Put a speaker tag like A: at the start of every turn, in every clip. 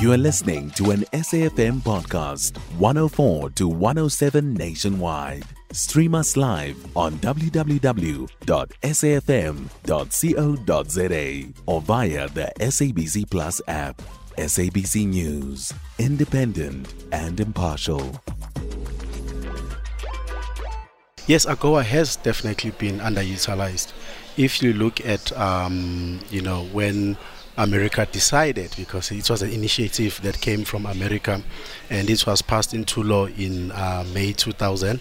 A: You are listening to an SAFM podcast, 104 to 107 nationwide. Stream us live on www.safm.co.za or via the SABC Plus app. SABC News, independent and impartial.
B: Yes, AGOA has definitely been underutilized. If you look at, um, you know, when America decided, because it was an initiative that came from America and it was passed into law in uh, May 2000,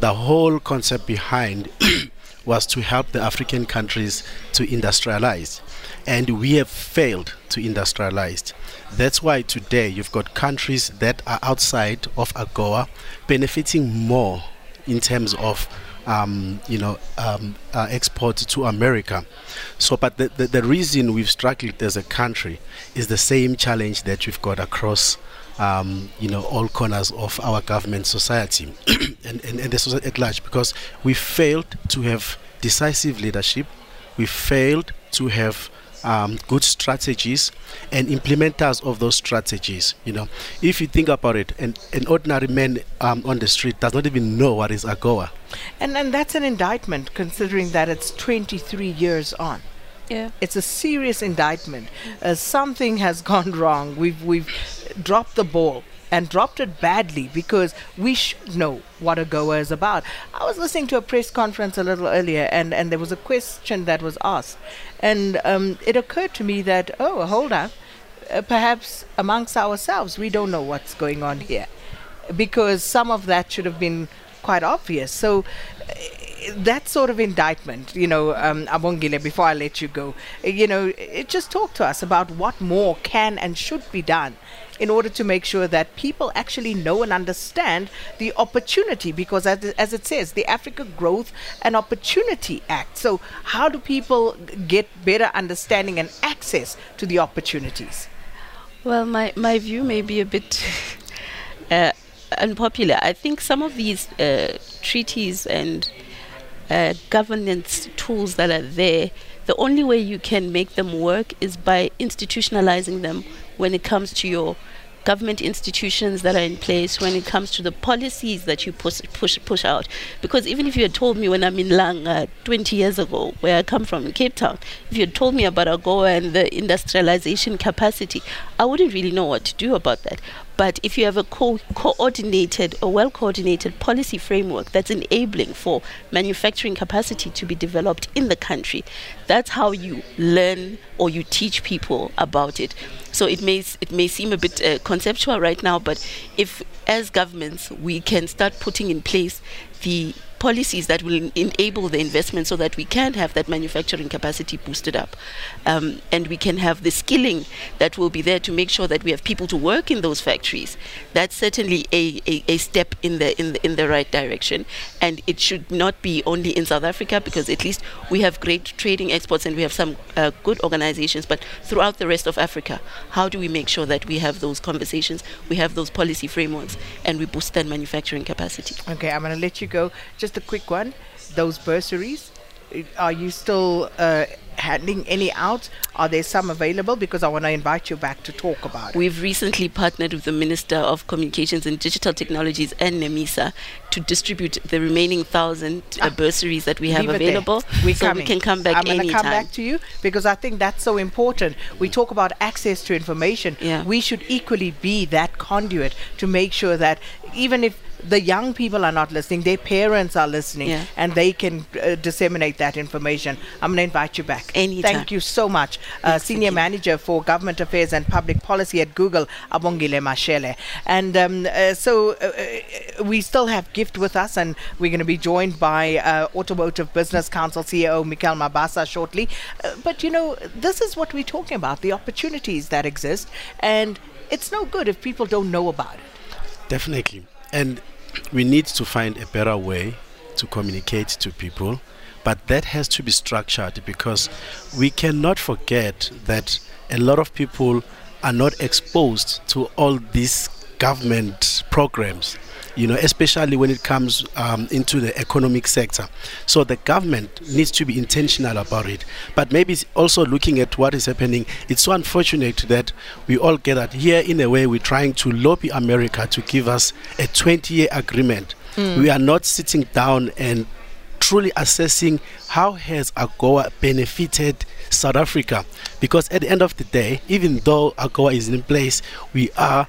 B: the whole concept behind was to help the African countries to industrialize. And we have failed to industrialize. That's why today you've got countries that are outside of AGOA benefiting more in terms of um, you know um, uh, export to America. So, but the, the, the reason we've struggled as a country is the same challenge that we've got across. Um, you know all corners of our government society and, and, and the society at large because we failed to have decisive leadership we failed to have um, good strategies and implementers of those strategies. You know, if you think about it, an, an ordinary man um, on the street does not even know what is AGOA.
C: And and that's an indictment, considering that it's 23 years on.
D: Yeah.
C: It's a serious indictment. Uh, something has gone wrong. We've we've dropped the ball and dropped it badly because we should know what AGOA is about. I was listening to a press conference a little earlier, and, and there was a question that was asked, and um, it occurred to me that oh, hold up, uh, perhaps amongst ourselves we don't know what's going on here, because some of that should have been quite obvious. So. Uh, that sort of indictment, you know, um, Abongile, before I let you go, you know, it just talk to us about what more can and should be done in order to make sure that people actually know and understand the opportunity because as, as it says the africa growth and opportunity act so how do people get better understanding and access to the opportunities
D: Well, my, my view may be a bit uh, unpopular. I think some of these uh, treaties and uh, governance tools that are there, the only way you can make them work is by institutionalizing them when it comes to your government institutions that are in place when it comes to the policies that you push push push out because even if you had told me when I'm in Langa 20 years ago where I come from in Cape Town if you had told me about AGOA and the industrialization capacity I wouldn't really know what to do about that but if you have a co- coordinated, a well coordinated policy framework that's enabling for manufacturing capacity to be developed in the country, that's how you learn or you teach people about it. So it may it may seem a bit uh, conceptual right now, but if as governments we can start putting in place the policies that will enable the investment so that we can have that manufacturing capacity boosted up. Um, and we can have the skilling that will be there to make sure that we have people to work in those factories. That's certainly a, a, a step in the, in the in the right direction. And it should not be only in South Africa because at least we have great trading exports and we have some uh, good organizations. But throughout the rest of Africa how do we make sure that we have those conversations we have those policy frameworks and we boost that manufacturing capacity?
C: Okay i'm going to let you go. Just a quick one. Those bursaries are you still uh, handing any out? Are there some available? Because i want to invite you back to talk about it.
D: We've recently partnered with the Minister of Communications and Digital Technologies and NEMISA to distribute the remaining thousand uh, bursaries that we have
C: Leave
D: available.
C: We're
D: so
C: coming.
D: we can come back
C: I'm gonna come back to you because I think that's so important. We talk about access to information.
D: Yeah.
C: We should equally be that conduit to make sure that even if the young people are not listening, their parents are listening,
D: Yeah.
C: and they can uh, disseminate that information. I'm going to invite you back.
D: Anytime.
C: Thank you so much, uh, Senior. Manager for Government Affairs and Public Policy at Google, Abongile Mashele. And um, uh, so uh, uh, we still have Gift with us, and we're going to be joined by uh, Automotive Business Council CEO Mikel Mabasa shortly. Uh, but you know, this is what we're talking about the opportunities that exist, and it's no good if people don't know about it.
B: Definitely. And we need to find a better way to communicate to people, but that has to be structured because we cannot forget that a lot of people are not exposed to all these government programs. you know, especially when it comes um, into the economic sector. So the government needs to be intentional about it. But maybe also looking at what is happening, it's so unfortunate that we all get that here in a way we're trying to lobby America to give us a 20 year agreement. Mm. We are not sitting down and truly assessing how has AGOA benefited South Africa because at the end of the day even though AGOA is in place we are